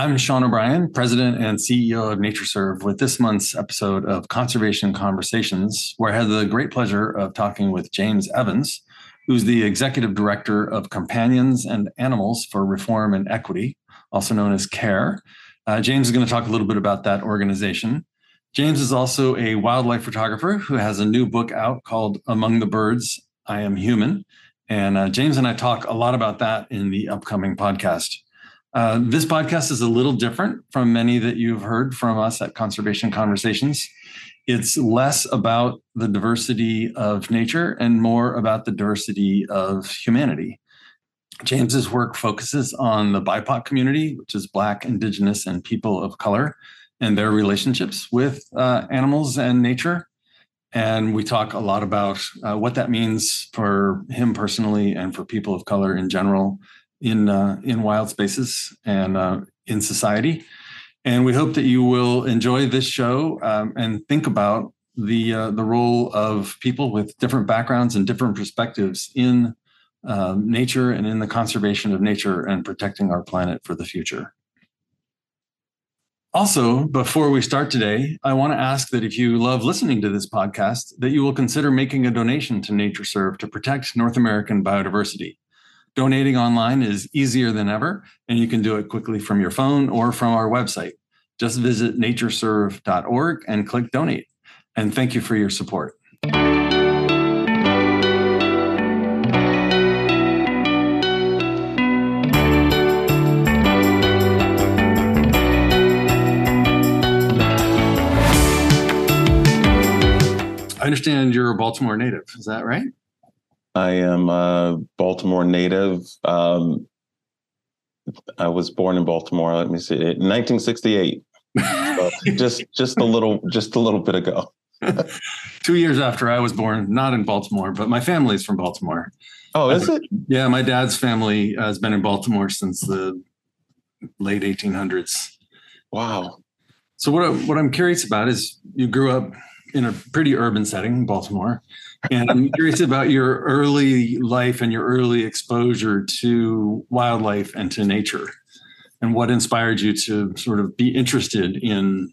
I'm Sean O'Brien, President and CEO of NatureServe, with this month's episode of Conservation Conversations, where I had the great pleasure of talking with James Evans, who's the Executive Director of Companions and Animals for Reform and Equity, also known as CARE. Uh, James is going to talk a little bit about that organization. James is also a wildlife photographer who has a new book out called Among the Birds, I Am Human. And uh, James and I talk a lot about that in the upcoming podcast. Uh, this podcast is a little different from many that you've heard from us at Conservation Conversations. It's less about the diversity of nature and more about the diversity of humanity. James's work focuses on the BIPOC community, which is Black, Indigenous, and people of color, and their relationships with uh, animals and nature. And we talk a lot about uh, what that means for him personally and for people of color in general in uh, in wild spaces and uh, in society. And we hope that you will enjoy this show um, and think about the uh, the role of people with different backgrounds and different perspectives in um, nature and in the conservation of nature and protecting our planet for the future. Also, before we start today, I want to ask that if you love listening to this podcast, that you will consider making a donation to NatureServe to protect North American biodiversity. Donating online is easier than ever, and you can do it quickly from your phone or from our website. Just visit natureserve.org and click donate. And thank you for your support. I understand you're a Baltimore native. Is that right? I am a Baltimore native. Um, I was born in Baltimore. Let me see, 1968. just just a little just a little bit ago. Two years after I was born, not in Baltimore, but my family's from Baltimore. Oh, is it? Yeah, my dad's family has been in Baltimore since the late 1800s. Wow. So what I, what I'm curious about is you grew up in a pretty urban setting, Baltimore. And I'm curious about your early life and your early exposure to wildlife and to nature, and what inspired you to sort of be interested in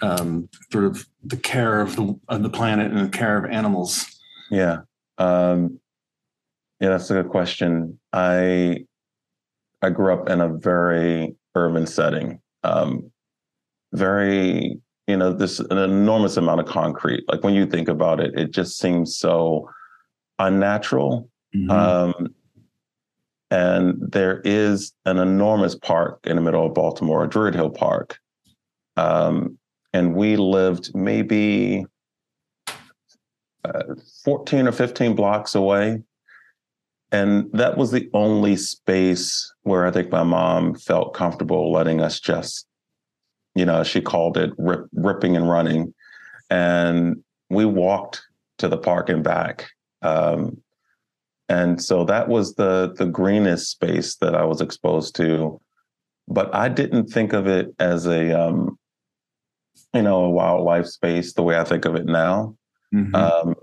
um, sort of the care of the of the planet and the care of animals. Yeah, um, yeah, that's a good question. I I grew up in a very urban setting, um, very you know, this an enormous amount of concrete. Like when you think about it, it just seems so unnatural. Mm-hmm. Um, and there is an enormous park in the middle of Baltimore, Druid Hill Park. Um, and we lived maybe uh, 14 or 15 blocks away. And that was the only space where I think my mom felt comfortable letting us just you know, she called it rip, ripping and running. And we walked to the park and back. Um, and so that was the the greenest space that I was exposed to. But I didn't think of it as a um, you know, a wildlife space the way I think of it now. Mm-hmm. Um,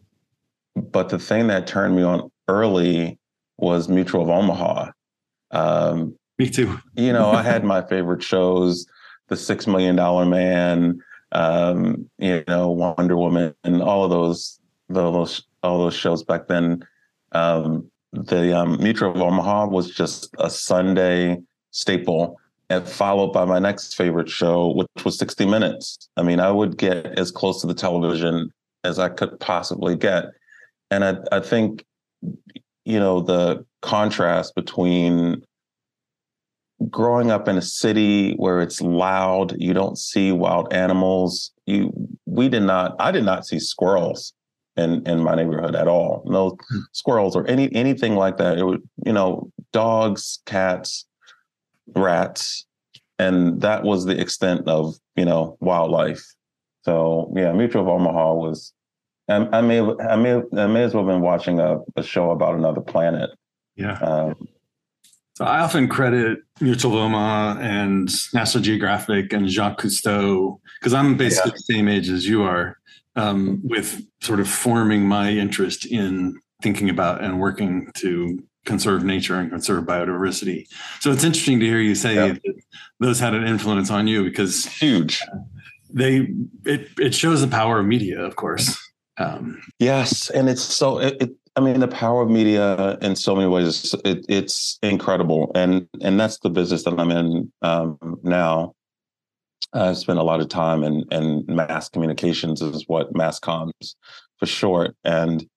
but the thing that turned me on early was Mutual of Omaha. Um, me too. you know, I had my favorite shows the Six Million Dollar Man, um, you know, Wonder Woman, and all of those those all those shows back then. Um, the um, Mutual of Omaha was just a Sunday staple, and followed by my next favorite show, which was 60 Minutes. I mean, I would get as close to the television as I could possibly get, and I, I think, you know, the contrast between growing up in a city where it's loud, you don't see wild animals. You, we did not. I did not see squirrels in in my neighborhood at all. No hmm. squirrels or any anything like that. It would, you know, dogs, cats, rats, and that was the extent of you know wildlife. So yeah, Mutual of Omaha was. I, I may I may I may as well have been watching a, a show about another planet. Yeah. Um, so I often credit Mutual of and National Geographic and Jacques Cousteau because I'm basically yeah. the same age as you are, um, with sort of forming my interest in thinking about and working to conserve nature and conserve biodiversity. So it's interesting to hear you say Yep. that those had an influence on you because Huge. they it it shows the power of media, of course. Um, Yes, and it's so. It, it, I mean, the power of media in so many ways it, it's incredible, and and that's the business that I'm in um, now. I've spent a lot of time in in mass communications, is what mass comms for short, and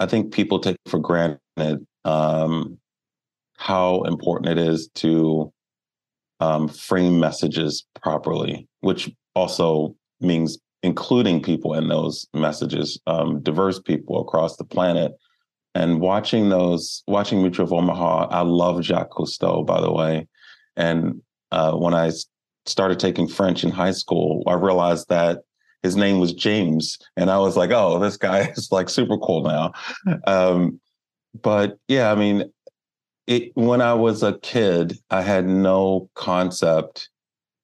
I think people take for granted um, how important it is to um, frame messages properly, which also means including people in those messages, um, diverse people across the planet. And watching those, watching Mutual of Omaha, I love Jacques Cousteau, by the way. And uh, I started taking French in high school, I realized that his name was James. And I was like, oh, this guy is like super cool now. Um, but yeah, I mean, it, when I was a kid, I had no concept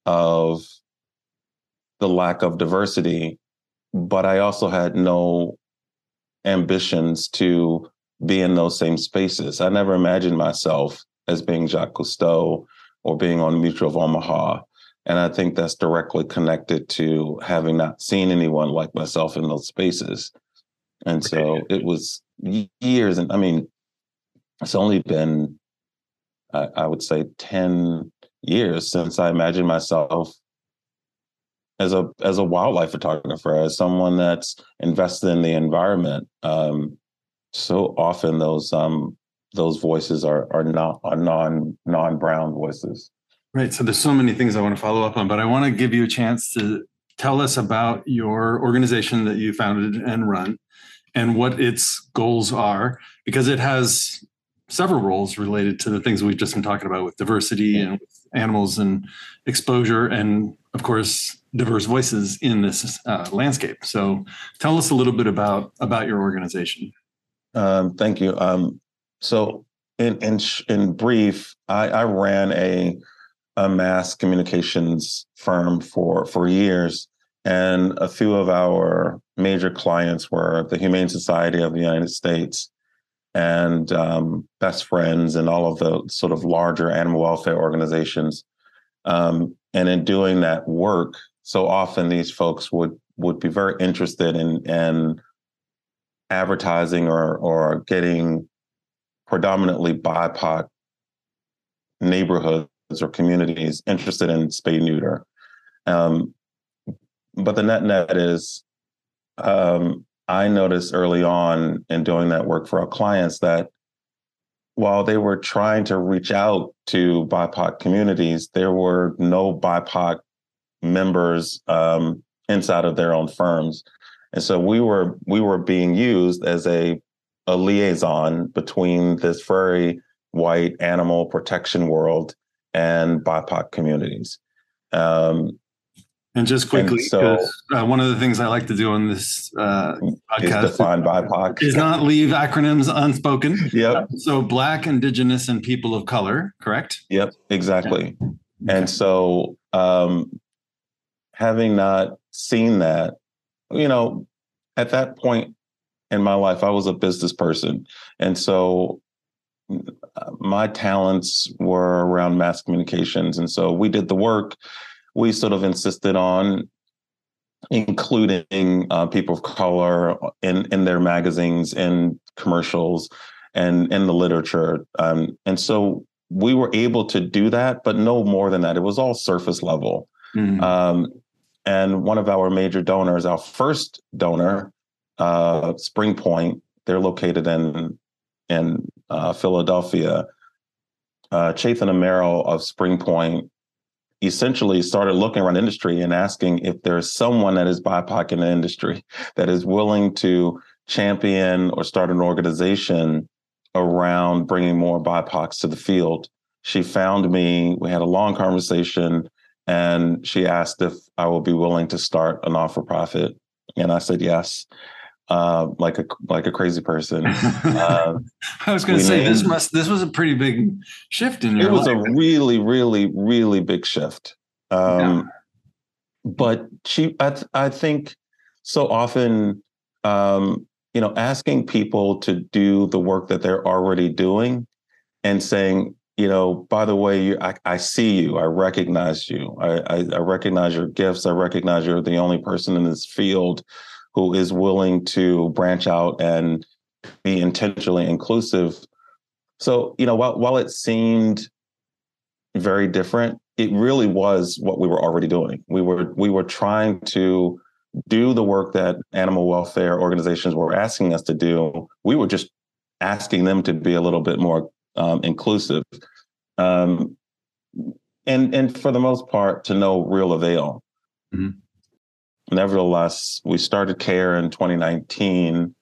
of the lack of diversity, but I also had no ambitions to be in those same spaces. I never imagined myself as being Jacques Cousteau or being on Mutual of Omaha. And I think that's directly connected to having not seen anyone like myself in those spaces. And so it was years, and I mean, it's only been, I, I would say, 10 years since I imagined myself as a as a wildlife photographer, as someone that's invested in the environment. Um, so often those um, those voices are are not are non non brown voices. right. So there's so many things I want to follow up on, but I want to give you a chance to tell us about your organization that you founded and run and what its goals are, because it has several roles related to the things we've just been talking about with diversity and with animals and exposure, and of course, diverse voices in this uh, landscape. So tell us a little bit about about your organization. Um, thank you. Um, so, in in in brief, I, I ran a a mass communications firm for for years, and a few of our major clients were the Humane Society of the United States and um, Best Friends, and all of the sort of larger animal welfare organizations. Um, and in doing that work, so often these folks would would be very interested in in advertising or or getting predominantly BIPOC neighborhoods or communities interested in spay neuter. Um, but the net net is, um, I noticed early on in doing that work for our clients that while they were trying to reach out to BIPOC communities, there were no BIPOC members um, inside of their own firms. And so we were we were being used as a a liaison between this very white animal protection world and BIPOC communities. Um, And just quickly, so- uh, one of the things I like to do on this uh, is podcast defined BIPOC. is not leave acronyms unspoken. Yep, So, Black, Indigenous, and people of color, correct? yep, exactly. And so, um, having not seen that, you know, at that point in my life, I was a business person. And so, uh, my talents were around mass communications. And so, we did the work. We sort of insisted on including uh, people of color in, in their magazines and commercials and in the literature. Um, and so, we were able to do that, but no more than that. It was all surface level. Mhm. Um, and one of our major donors, our first donor, uh, Spring Point, they're located in in uh, Philadelphia. Uh, Chathan Amero of Spring Point essentially started looking around industry and asking if there's someone that is BIPOC in the industry that is willing to champion or start an organization around bringing more BIPOCs to the field. She found me. We had a long conversation, and she asked if I would be willing to start a non for profit, and I said yes, uh, like a like a crazy person. Uh, I was going to say this must this was a pretty big shift in your it was a really, really, really big shift. Um, But she, I, th- I think, so often, um, you know, asking people to do the work that they're already doing and saying, you know, by the way, you, I, I see you, I recognize you, I, I, I recognize your gifts, I recognize you're the only person in this field who is willing to branch out and be intentionally inclusive. So, you know, while while it seemed very different, it really was what we were already doing. We were we were trying to do the work that animal welfare organizations were asking us to do. We were just asking them to be a little bit more um, inclusive, um, and and for the most part, to no real avail. Mm-hmm. Nevertheless, we started CARE in 2019,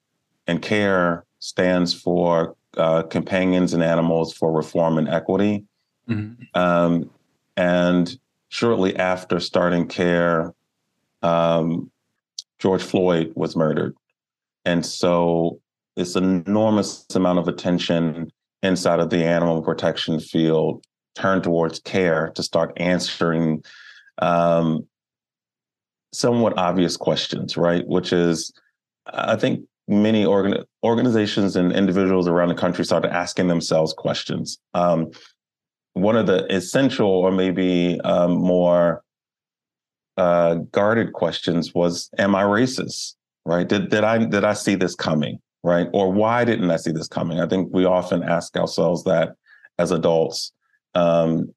and CARE stands for uh, Companions and Animals for Reform and Equity. Mm-hmm. Um, and shortly after starting CARE, um, George Floyd was murdered. And so this enormous amount of attention inside of the animal protection field turn towards care to start answering um, somewhat obvious questions, right? Which is, I think many organ- organizations and individuals around the country started asking themselves questions. Um, one of the essential or maybe um, more uh, guarded questions was, "Am I racist?" Right? Did did I did I see this coming? Right? Or why didn't I see this coming? I think we often ask ourselves that as adults um,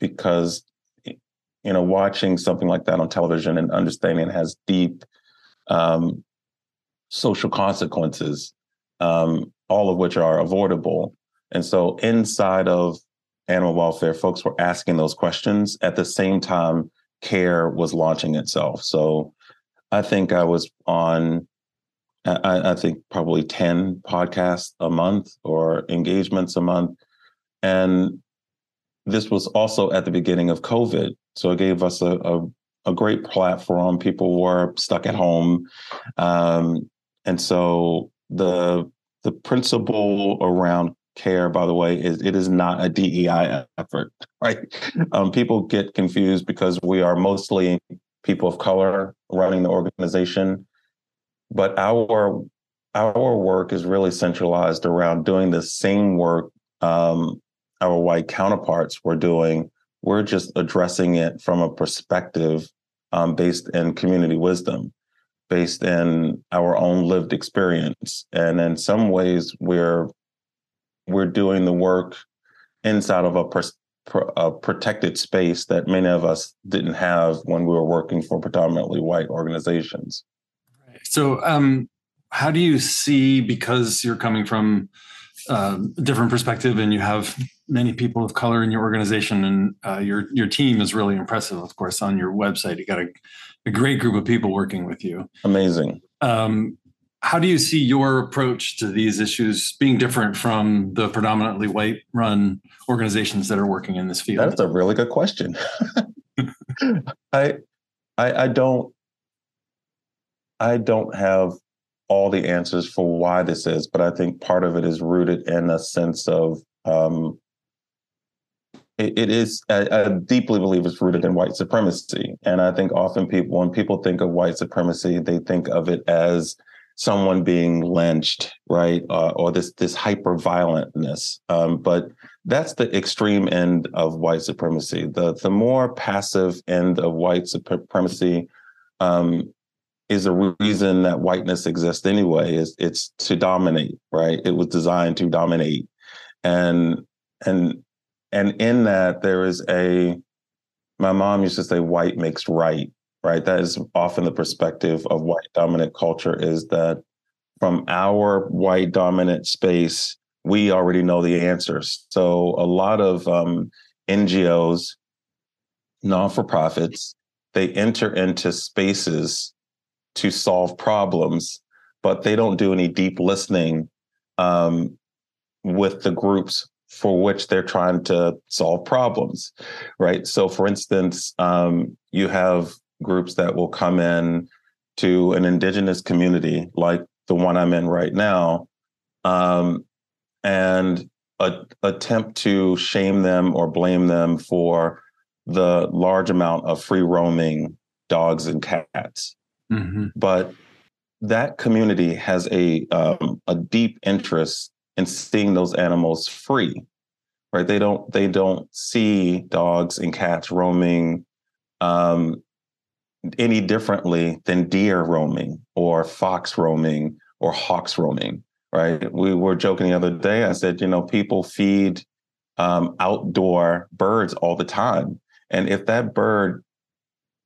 because you know watching something like that on television and understanding it has deep um, social consequences, um, all of which are avoidable. And so inside of animal welfare, folks were asking those questions at the same time care was launching itself. So I think I was on, I, I think probably 10 podcasts a month or engagements a month. And this was also at the beginning of COVID. So it gave us a, a, a great platform. People were stuck at home. Um, and so the the principle around care, by the way, is it is not a DEI effort, right? Um, people get confused because we are mostly people of color running the organization, but our our work is really centralized around doing the same work um, our white counterparts were doing. We're just addressing it from a perspective um, based in community wisdom, based in our own lived experience, and in some ways, we're we're doing the work inside of a, a protected space that many of us didn't have when we were working for predominantly white organizations. So, um, how do you see because you're coming from uh, a different perspective and you have many people of color in your organization and uh, your your team is really impressive of course on your website you got a, a great group of people working with you amazing um, how do you see your approach to these issues being different from the predominantly white run organizations that are working in this field? That's a really good question. I, I I don't I don't have all the answers for why this is, but I think part of it is rooted in a sense of um, it, it is I, I, deeply believe it's rooted in white supremacy, and I think often people when people think of white supremacy, they think of it as someone being lynched, right, uh, or this this hyper violentness. Um, but that's the extreme end of white supremacy. The the more passive end of white supremacy um, is a reason that whiteness exists anyway. Is it's to dominate, right? It was designed to dominate, and and and in that there is a. My mom used to say, "White makes right," right? That is often the perspective of white dominant culture is that from our white dominant space, we already know the answers. So a lot of um, NGOs, non for profits, they enter into spaces to solve problems, but they don't do any deep listening um, with the groups for which they're trying to solve problems, right? So, for instance, um, you have groups that will come in to an indigenous community like the one I'm in right now, um, and a, attempt to shame them or blame them for the large amount of free roaming dogs and cats. Mm-hmm. But that community has a um, a deep interest in seeing those animals free, right? They don't they don't see dogs and cats roaming um, any differently than deer roaming or fox roaming or hawks roaming, right? We were joking the other day. I said, you know, people feed um, outdoor birds all the time, and if that bird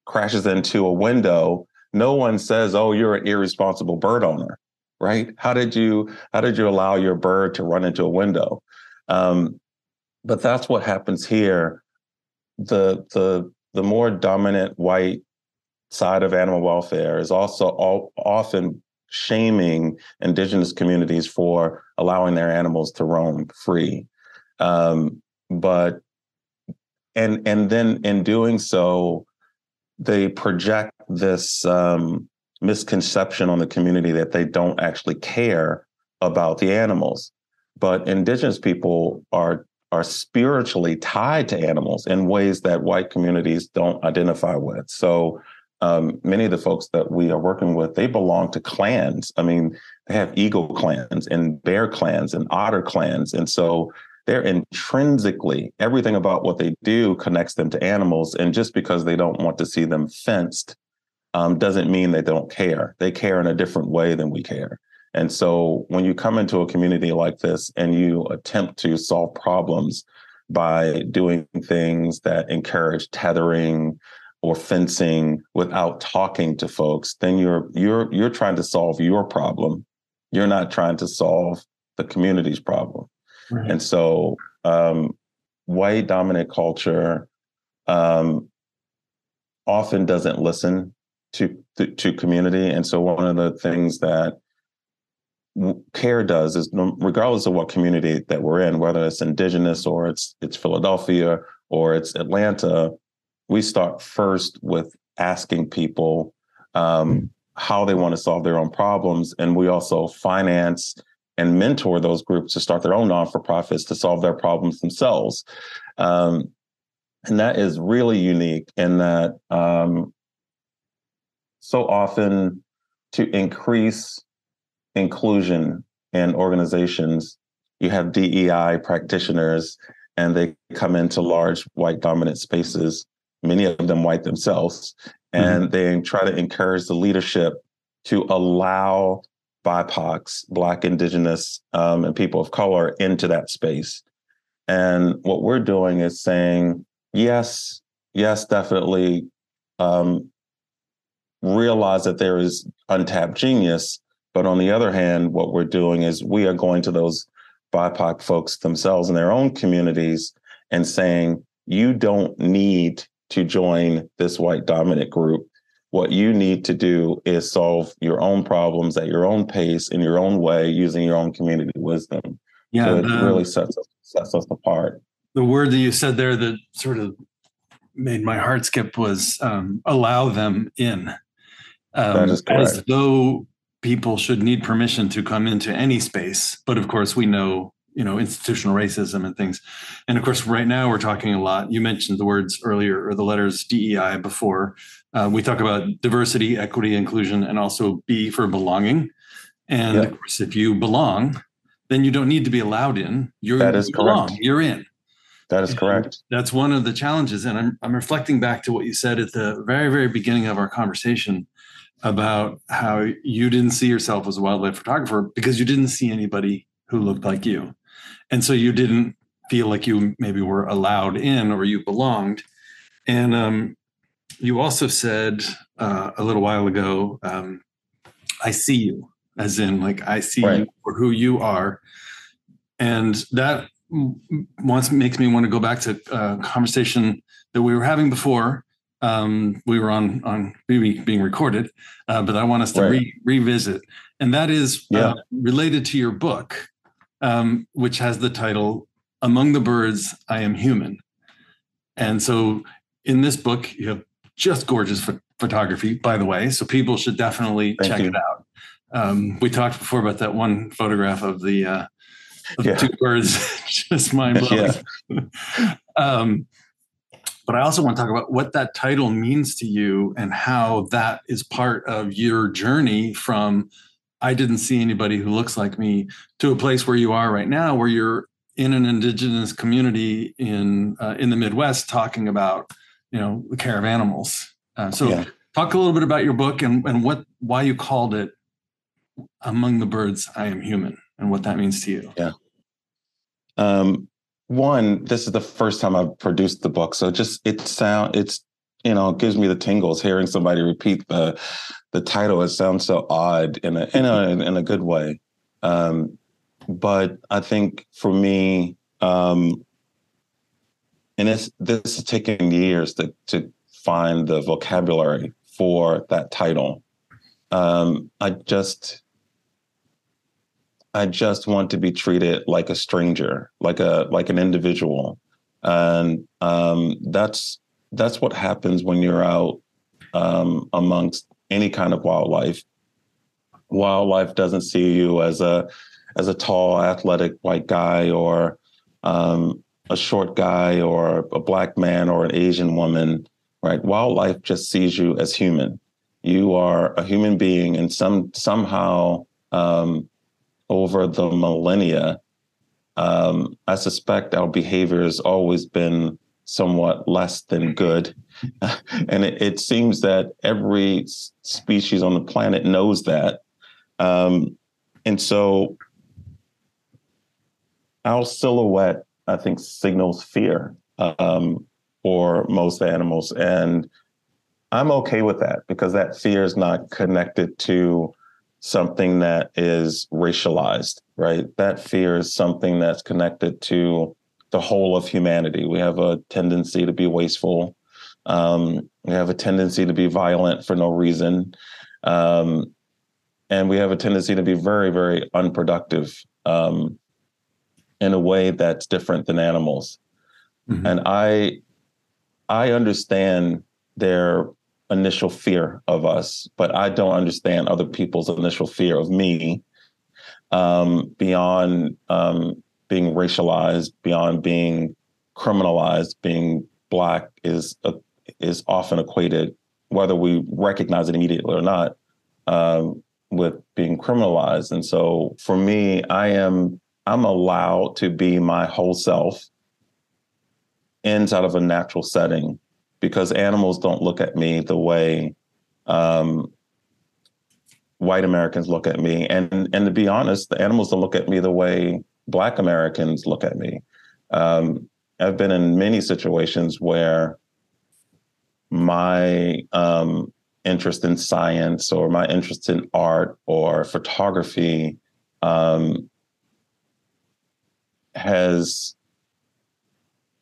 crashes into a window, no one says, "Oh, you're an irresponsible bird owner." Right? How did you how did you allow your bird to run into a window? Um, but that's what happens here. The the the more dominant white side of animal welfare is also all, often shaming indigenous communities for allowing their animals to roam free. Um, but and and then in doing so, they project this um, misconception on the community that they don't actually care about the animals. But indigenous people are are spiritually tied to animals in ways that white communities don't identify with. So um, many of the folks that we are working with, they belong to clans. I mean, they have eagle clans and bear clans and otter clans. And so they're intrinsically, everything about what they do connects them to animals. And just because they don't want to see them fenced um, doesn't mean they don't care. They care in a different way than we care. And so when you come into a community like this and you attempt to solve problems by doing things that encourage tethering or fencing without talking to folks, then you're you're you're trying to solve your problem. You're not trying to solve the community's problem. Right. And so um, white dominant culture um, often doesn't listen to, to, to community. And so one of the things that care does is regardless of what community that we're in whether it's indigenous or it's it's philadelphia or it's atlanta we start first with asking people um, how they want to solve their own problems and we also finance and mentor those groups to start their own non-for-profits to solve their problems themselves um, and that is really unique in that um, so often to increase inclusion in organizations, you have DEI practitioners and they come into large white dominant spaces, many of them white themselves, and mm-hmm. they try to encourage the leadership to allow BIPOCs, Black, Indigenous, um, and people of color into that space. And what we're doing is saying, yes, yes, definitely um, realize that there is untapped genius, but on the other hand, what we're doing is we are going to those BIPOC folks themselves in their own communities and saying, you don't need to join this white dominant group. What you need to do is solve your own problems at your own pace in your own way using your own community wisdom. Yeah, so it really sets us, sets us apart. The word that you said there that sort of made my heart skip was um, allow them in. Um, that is correct. As though people should need permission to come into any space. But of course, we know you know institutional racism and things. And of course right now we're talking a lot. You mentioned the words earlier or the letters dei before. Uh, we talk about diversity equity inclusion and also b for belonging. And of course if you belong then you don't need to be allowed in. You're that is you belong. correct. you're in. That is correct. that's one of the challenges. And I'm, I'm reflecting back to what you said at the very very beginning of our conversation about how you didn't see yourself as a wildlife photographer because you didn't see anybody who looked like you. And so you didn't feel like you maybe were allowed in or you belonged. And um, you also said uh, a little while ago, um, I see you, as in, like, I see right. you for who you are. And that once makes me want to go back to a conversation that we were having before um, we were on on being recorded, uh, but I want us to right. re- revisit, and that is uh, yeah. uh, related to your book, um, which has the title "Among the Birds, I Am Human." And so, in this book, you have just gorgeous ph- photography, by the way. So people should definitely Thank check you. it out. Um, we talked before about that one photograph of the, uh, of yeah. the two birds, just mind blowing. Yeah. um, but I also want to talk about what that title means to you and how that is part of your journey from I didn't see anybody who looks like me to a place where you are right now, where you're in an indigenous community in uh, in the Midwest talking about you know the care of animals. Uh, so yeah. talk a little bit about your book and and what why you called it among the birds I am human and what that means to you. Yeah. Um, one, this is the first time I've produced the book, so just it sound it's you know gives me the tingles hearing somebody repeat the the title. It sounds so odd in a in a in a good way. Um, but I think for me, um, and it's this has taken years to to find the vocabulary for that title. Um, I just I just want to be treated like a stranger, like a like an individual, and um, that's that's what happens when you're out um, amongst any kind of wildlife. Wildlife doesn't see you as a as a tall, athletic white guy or um, a short guy or a black man or an Asian woman, right? Wildlife just sees you as human. You are a human being, and some somehow um, over the millennia, um, I suspect our behavior has always been somewhat less than good. and it, it, seems that every species on the planet knows that. Um, and so our silhouette, I think, signals fear um, for most animals. And I'm okay with that because that fear is not connected to something that is racialized, right? That fear is something that's connected to the whole of humanity. We have a tendency to be wasteful. Um, we have a tendency to be violent for no reason. Um, and we have a tendency to be very, very unproductive um, in a way that's different than animals. Mm-hmm. And I, I understand their initial fear of us, but I don't understand other people's initial fear of me um, beyond um, being racialized, beyond being criminalized, being black is uh, is often equated, whether we recognize it immediately or not, um, with being criminalized. And so, for me, I am I'm allowed to be my whole self inside of a natural setting because animals don't look at me the way um, white Americans look at me, and and to be honest, the animals don't look at me the way Black Americans look at me. Um, I've been in many situations where my um, interest in science or my interest in art or photography um, has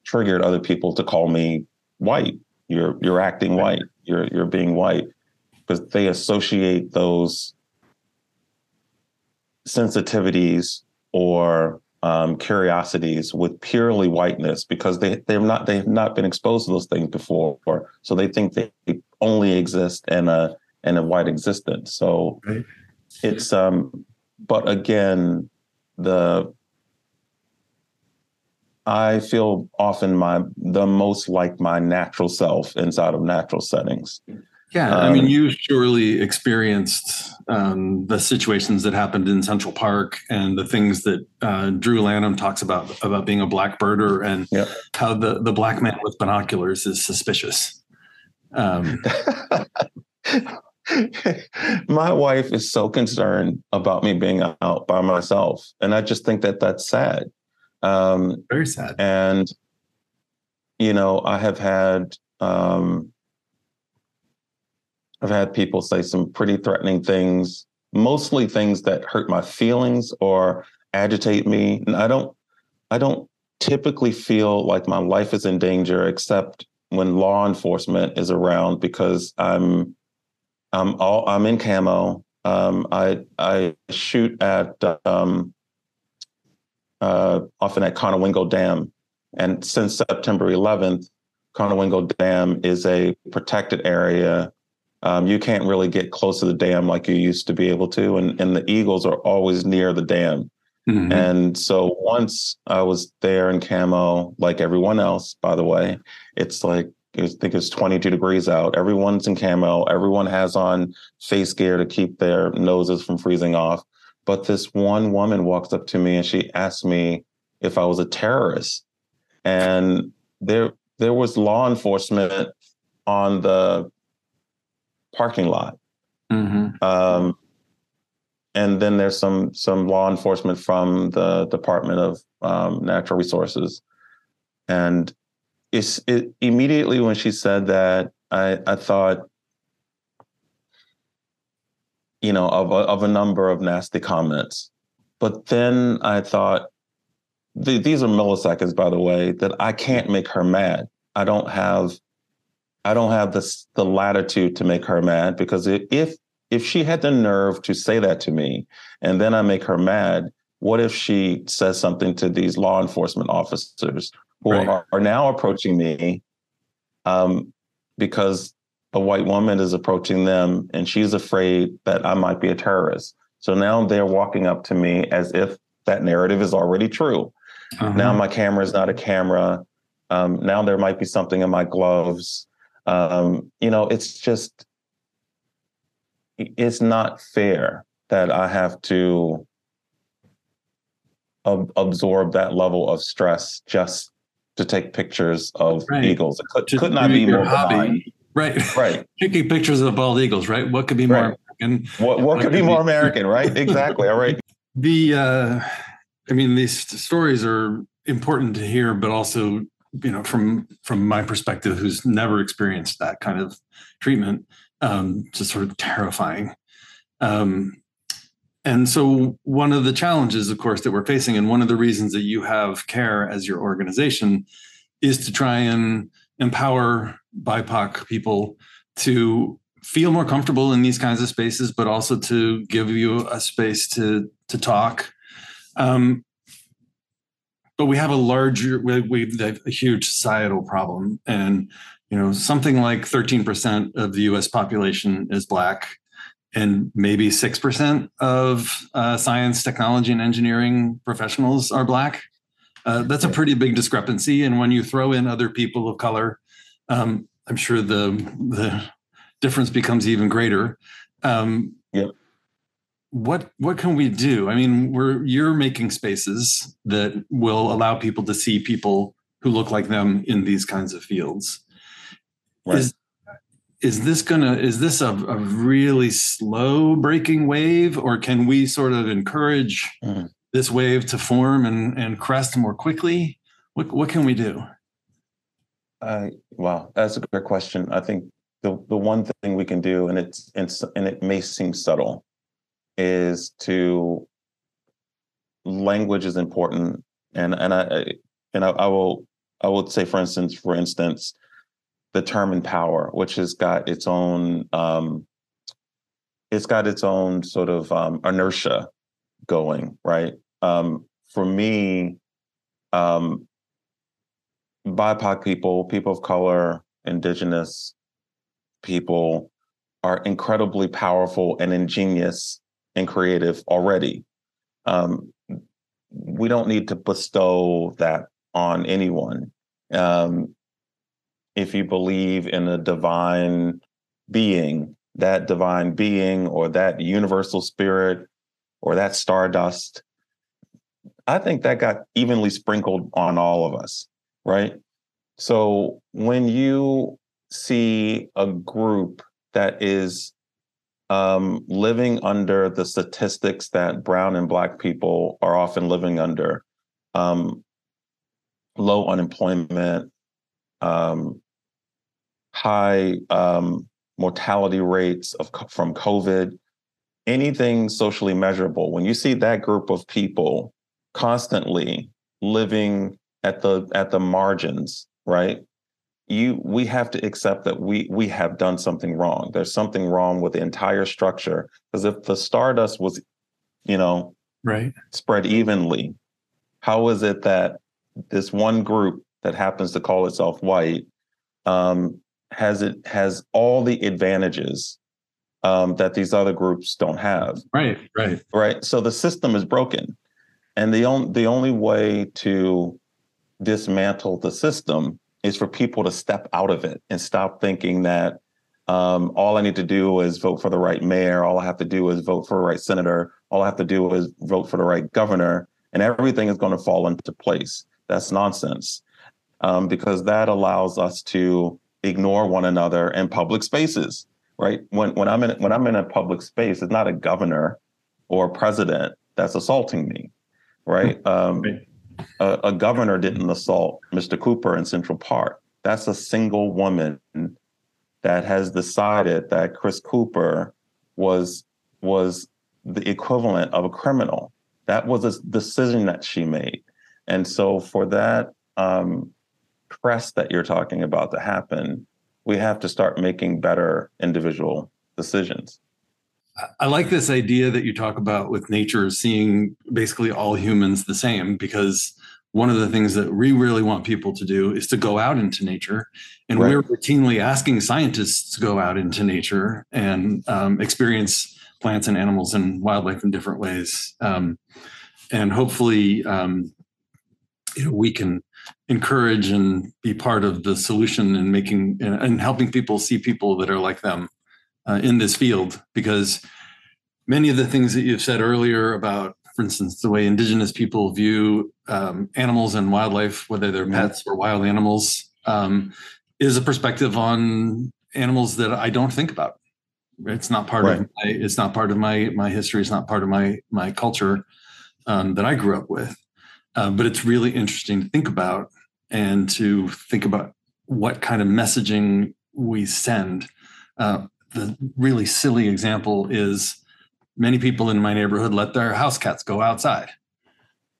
triggered other people to call me white. You're you're acting white. You're you're being white because they associate those sensitivities or um, curiosities with purely whiteness because they they've not they've not been exposed to those things before, so they think they only exist in a in a white existence. So right. it's um, but again, the I feel often my the most like my natural self inside of natural settings. Yeah, um, I mean, um, you surely experienced um, the situations that happened in Central Park and the things that uh, Drew Lanham talks about about being a black birder and yep. how the the black man with binoculars is suspicious. Um, my wife is so concerned about me being out by myself, and I just think that that's sad. Um, Very sad. And you know, I have had um, I've had people say some pretty threatening things, mostly things that hurt my feelings or agitate me. And I don't I don't typically feel like my life is in danger except when law enforcement is around because I'm I'm all I'm in camo. Um, I I shoot at um, uh, often at Conowingo Dam, and since September 11th, Conowingo Dam is a protected area um, you can't really get close to the dam like you used to be able to, and and the eagles are always near the dam. Mm-hmm. And so once I was there in camo, like everyone else, by the way, it's like I think it's 22 degrees out. Everyone's in camo. Everyone has on face gear to keep their noses from freezing off. But this one woman walks up to me and she asks me, if I was a terrorist. And there there was law enforcement on the parking lot. Mm-hmm. Um, and then there's some some law enforcement from the Department of um, Natural Resources. And it's it, immediately when she said that, I, I thought, you know, of a, of a number of nasty comments. But then I thought, th- these are milliseconds, by the way, that I can't make her mad. I don't have, I don't have the the latitude to make her mad because if if she had the nerve to say that to me, and then I make her mad, what if she says something to these law enforcement officers who right. are, are, now approaching me um, because a white woman is approaching them and she's afraid that I might be a terrorist. So now they're walking up to me as if that narrative is already true. Uh-huh. Now my camera is not a camera. Um, now there might be something in my gloves. Um, you know, it's just, it's not fair that I have to ab- absorb that level of stress just to take pictures of right. eagles. It could, could not be more hobby. Right. Right. Taking pictures of bald eagles, right? What could be more right. American? What, what, what could be more American, right? Exactly. All right. The, uh, I mean, these stories are important to hear, but also, you know, from from my perspective, who's never experienced that kind of treatment, um, just sort of terrifying. Um, and so, one of the challenges, of course, that we're facing, and one of the reasons that you have CARE as your organization, is to try and empower BIPOC people to feel more comfortable in these kinds of spaces, but also to give you a space to to talk. Um, but we have a larger, we, we have a huge societal problem, and you know something like 13% of the U.S. population is Black, and maybe 6% of uh, science, technology, and engineering professionals are Black. Uh, that's a pretty big discrepancy, and when you throw in other people of color, um, I'm sure the the difference becomes even greater. Um, yep. What what can we do? I mean, we're you're making spaces that will allow people to see people who look like them in these kinds of fields. Right. Is is this gonna is this a, a really slow breaking wave, or can we sort of encourage mm. this wave to form and, and crest more quickly? What what can we do? Uh, wow, that's a great question. I think the the one thing we can do, and it's, it's and it may seem subtle, is to language is important, and and I and I, I will I would say, for instance, for instance, the term in power, which has got its own um, it's got its own sort of um, inertia going, right? Um, for me, um, BIPOC people, people of color, indigenous people are incredibly powerful and ingenious and creative already. Um, we don't need to bestow that on anyone. Um, if you believe in a divine being, that divine being or that universal spirit or that stardust, I think that got evenly sprinkled on all of us right? So when you see a group that is um, living under the statistics that brown and black people are often living under, um, low unemployment, um, high um, mortality rates of from COVID, anything socially measurable. When you see that group of people constantly living at the at the margins, right? You we have to accept that we we have done something wrong. There's something wrong with the entire structure. Because if the stardust was, you know, right, spread evenly, how is it that this one group that happens to call itself white um, has it has all the advantages um, that these other groups don't have. Right, right, right. So the system is broken, and the only the only way to dismantle the system is for people to step out of it and stop thinking that um, all I need to do is vote for the right mayor. All I have to do is vote for the right senator. All I have to do is vote for the right governor. and everything is going to fall into place. That's nonsense um, because that allows us to ignore one another in public spaces. Right when when I'm in when I'm in a public space, it's not a governor or a president that's assaulting me. Right. Um, a, a governor didn't assault Mr. Cooper in Central Park. That's a single woman that has decided that Chris Cooper was was the equivalent of a criminal. That was a decision that she made. And so for that um, press that you're talking about to happen, we have to start making better individual decisions. I like this idea that you talk about with nature seeing basically all humans the same because one of the things that we really want people to do is to go out into nature. And right. we're routinely asking scientists to go out into nature and um, experience plants and animals and wildlife in different ways. Um, and hopefully, um, you know, we can encourage and be part of the solution and making and helping people see people that are like them uh, in this field because many of the things that you've said earlier about for instance the way indigenous people view um, animals and wildlife whether they're pets or wild animals um, is a perspective on animals that i don't think about it's not part right. of my it's not part of my my history it's not part of my my culture um, that i grew up with uh, but it's really interesting to think about and to think about what kind of messaging we send. Uh, the really silly example is many people in my neighborhood let their house cats go outside.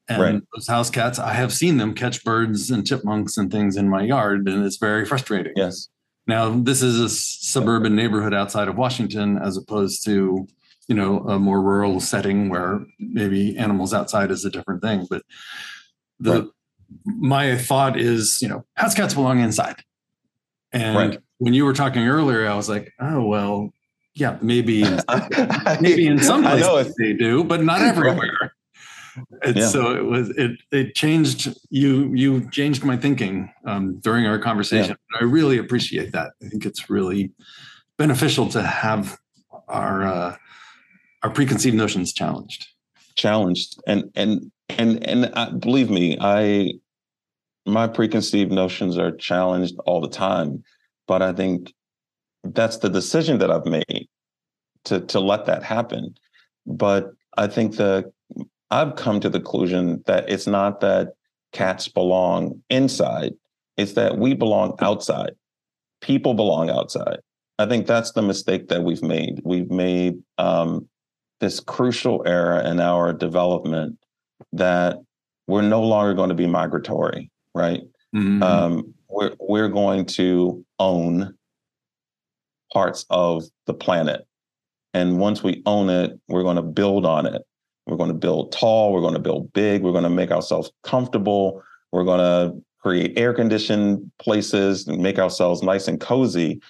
And right. those house cats, I have seen them catch birds and chipmunks and things in my yard, and it's very frustrating. Yes. Now, this is a suburban neighborhood outside of Washington, as opposed to you know a more rural setting where maybe animals outside is a different thing but the right. my thought is you know house cats belong inside and right. When you were talking earlier i was like oh well yeah maybe maybe in some places they do but not everywhere. And yeah. so it was it it changed you you changed my thinking um, during our conversation. Yeah. i really appreciate that. I think it's really beneficial to have our uh, our preconceived notions challenged. Challenged. And and and and uh, believe me i my preconceived notions are challenged all the time but i think that's the decision that i've made to to let that happen but i think the i've come to the conclusion that it's not that cats belong inside it's that we belong outside people belong outside i think that's the mistake that we've made we've made um, this crucial era in our development that we're no longer going to be migratory, right? Mm-hmm. Um, we're we're going to own parts of the planet, and once we own it, we're going to build on it. We're going to build tall. We're going to build big. We're going to make ourselves comfortable. We're going to create air conditioned places and make ourselves nice and cozy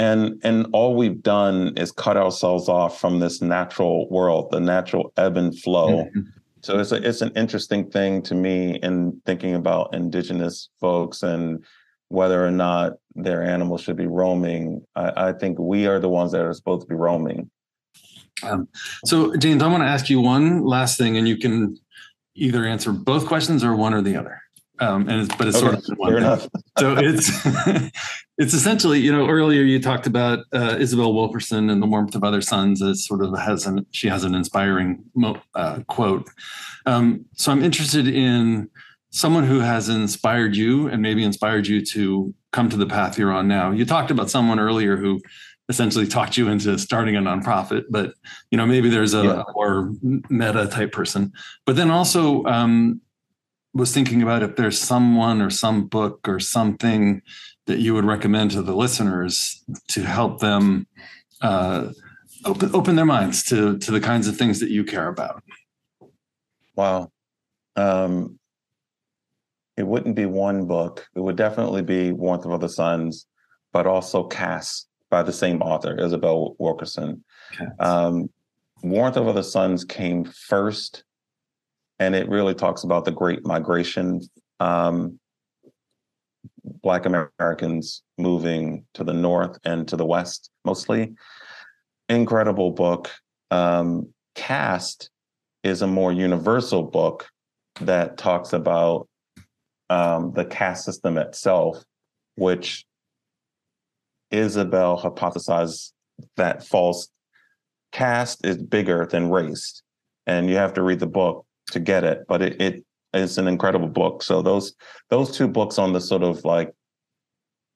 and and all we've done is cut ourselves off from this natural world the natural ebb and flow mm-hmm. so it's a, it's an interesting thing to me in thinking about indigenous folks and whether or not their animals should be roaming i, I think we are the ones that are supposed to be roaming um, so james i want to ask you one last thing and you can either answer both questions or one or the other um, and it's, but it's okay, sort of one. Enough. so it's it's essentially you know earlier you talked about uh, Isabel Wilkerson and the warmth of other suns as sort of has an she has an inspiring uh, quote. Um, so I'm interested in someone who has inspired you and maybe inspired you to come to the path you're on now. You talked about someone earlier who essentially talked you into starting a nonprofit but you know maybe there's a yeah. more meta type person but then also um, was thinking about if there's someone or some book or something that you would recommend to the listeners to help them uh, open open their minds to to the kinds of things that you care about. Wow, um, it wouldn't be one book. It would definitely be Warmth of Other Suns, but also Caste by the same author, Isabel Wilkerson. Okay. Um, Warmth of Other Suns came first and it really talks about the Great Migration, um, Black Americans moving to the north and to the west, mostly. Incredible book. Um, Caste is a more universal book that talks about um, the caste system itself, which Isabel hypothesized that false caste is bigger than race, and you have to read the book to get it. But it, it it's an incredible book. So those those two books on the sort of like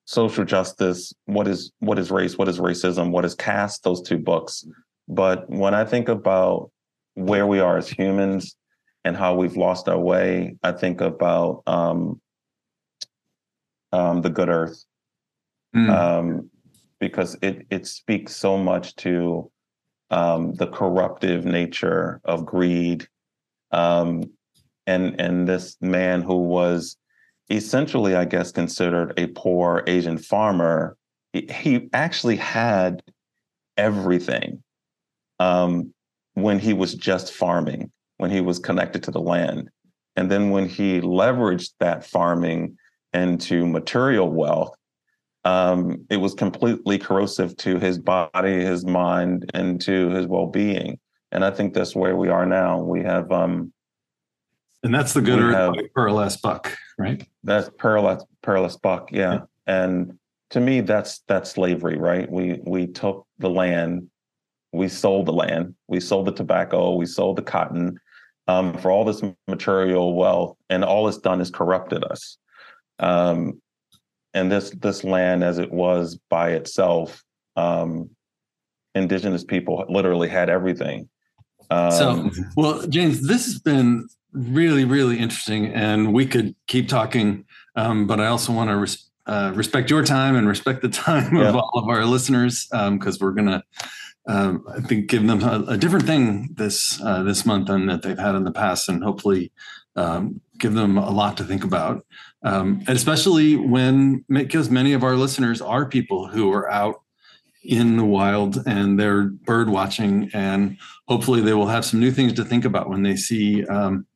social justice, what is what is race, what is racism, what is caste, those two books. But when I think about where we are as humans and how we've lost our way, I think about um, um, the good earth. Mm. Um, because it it speaks so much to um, the corruptive nature of greed, um, and and this man who was essentially, I guess, considered a poor Asian farmer. He, he actually had everything um, when he was just farming, when he was connected to the land, and then when he leveraged that farming into material wealth, um, it was completely corrosive to his body, his mind, and to his well-being. And I think that's where we are now. We have, um, and that's the good earth Pearl S. Buck, right? That's Pearl S. Pearl S. Buck, yeah. yeah. And to me, that's that's slavery, right? We we took the land, we sold the land, we sold the tobacco, we sold the cotton um, for all this material wealth, and all it's done is corrupted us. Um, and this this land as it was by itself um, indigenous people literally had everything um, so well james this has been really really interesting and we could keep talking um, but i also want to res- uh, respect your time and respect the time yeah. of all of our listeners because um, we're going to um, I think give them a, a different thing this uh, this month than that they've had in the past, and hopefully um, give them a lot to think about um, especially when because many of our listeners are people who are out in the wild and they're bird watching and hopefully they will have some new things to think about when they see um,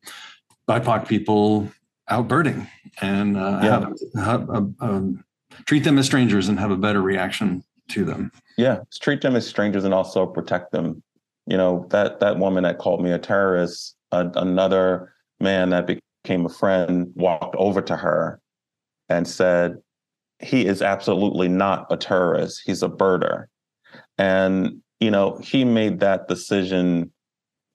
bipoc people out birding and uh, yeah. have, have um, treat them as strangers and have a better reaction to them yeah treat them as strangers and also protect them you know that that woman that called me a terrorist uh, another man that became a friend, walked over to her and said, He is absolutely not a terrorist. He's a birder. And, you know, he made that decision.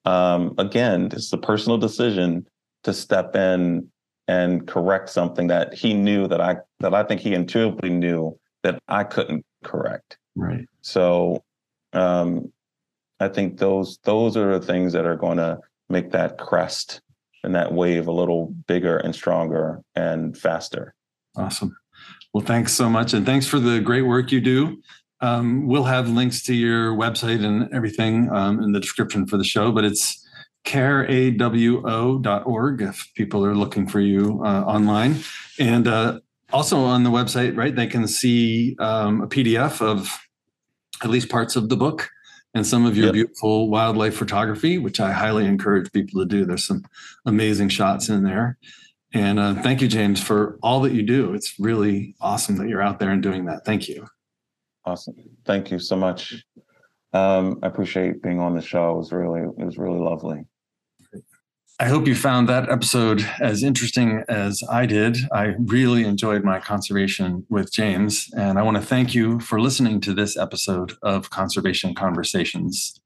Um, again, is a personal decision to step in and correct something that he knew that I that I think he intuitively knew that I couldn't correct. Right. So um, I think those those are the things that are going to make that crest and that wave a little bigger and stronger and faster. Awesome. Well, thanks so much. And thanks for the great work you do. Um, we'll have links to your website and everything um, in the description for the show, but it's careawo.org if people are looking for you uh, online. And uh, also on the website, right, they can see um, a PDF of at least parts of the book and some of your yep. beautiful wildlife photography, which I highly encourage people to do. There's some amazing shots in there. And uh, thank you, James, for all that you do. It's really awesome that you're out there and doing that. Thank you. Awesome. Thank you so much. Um, I appreciate being on the show. It was really, it was really lovely. I hope you found that episode as interesting as I did. I really enjoyed my conservation with James, and I want to thank you for listening to this episode of Conservation Conversations.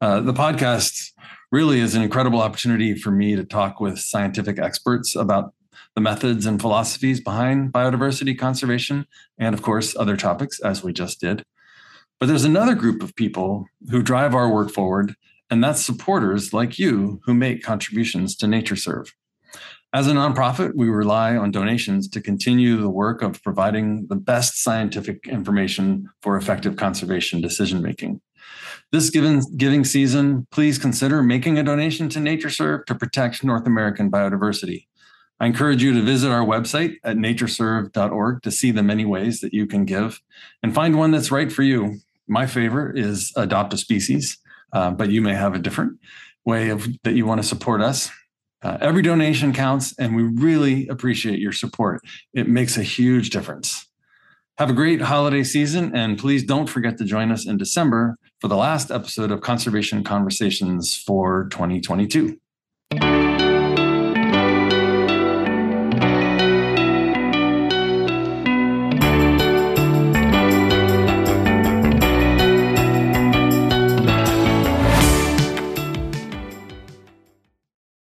Uh, the podcast really is an incredible opportunity for me to talk with scientific experts about the methods and philosophies behind biodiversity conservation, and of course, other topics, as we just did. But there's another group of people who drive our work forward and that's supporters like you who make contributions to NatureServe. As a nonprofit, we rely on donations to continue the work of providing the best scientific information for effective conservation decision making. This given, giving season, please consider making a donation to NatureServe to protect North American biodiversity. I encourage you to visit our website at natureserve.org to see the many ways that you can give and find one that's right for you. My favorite is Adopt a Species. Uh, but you may have a different way of that you want to support us. Uh, every donation counts, and we really appreciate your support. It makes a huge difference. Have a great holiday season, and please don't forget to join us in December for the last episode of Conservation Conversations for 2022.